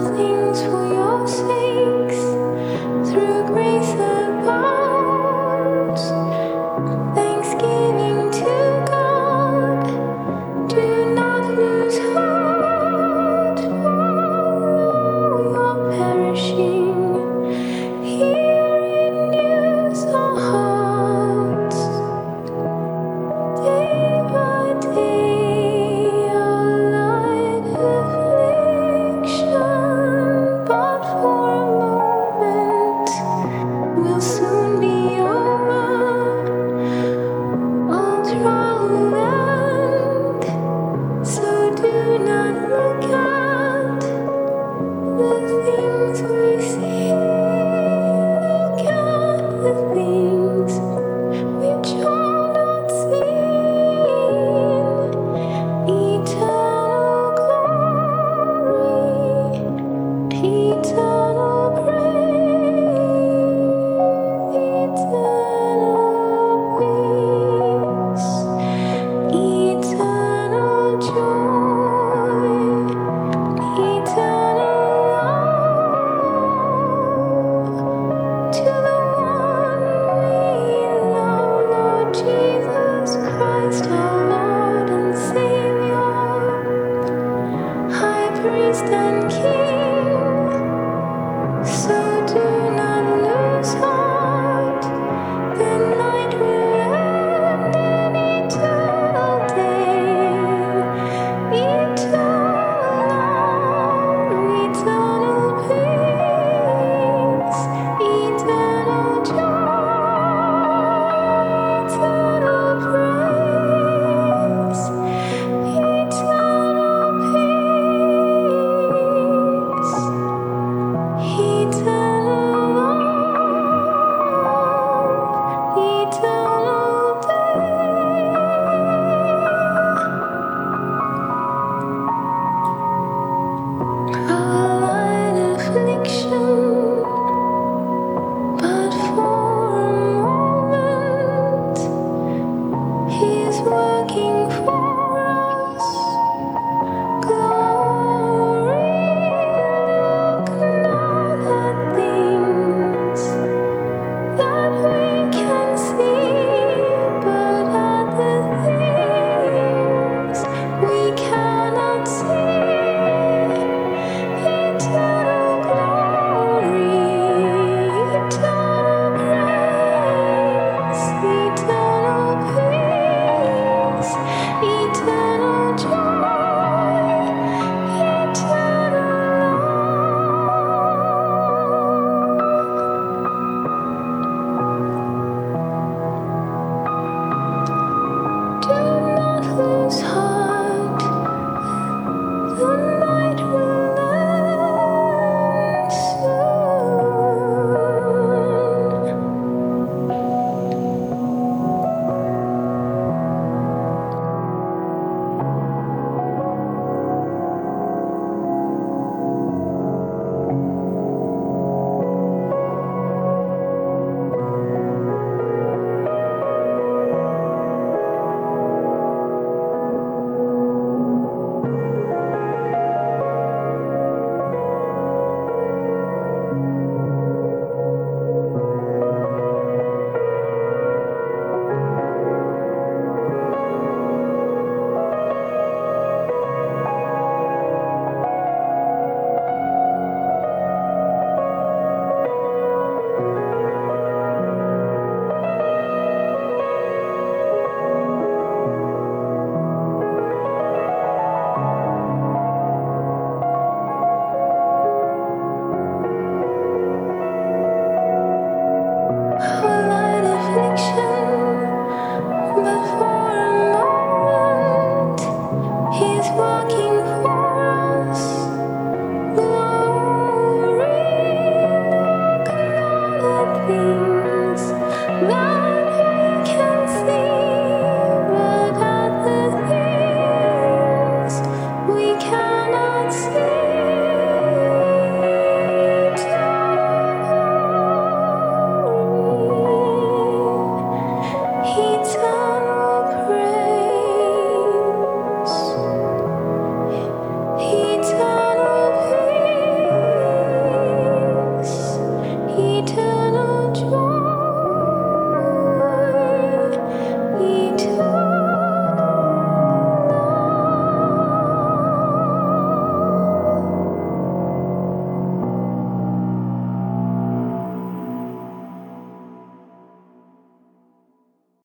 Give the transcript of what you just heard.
things for your trial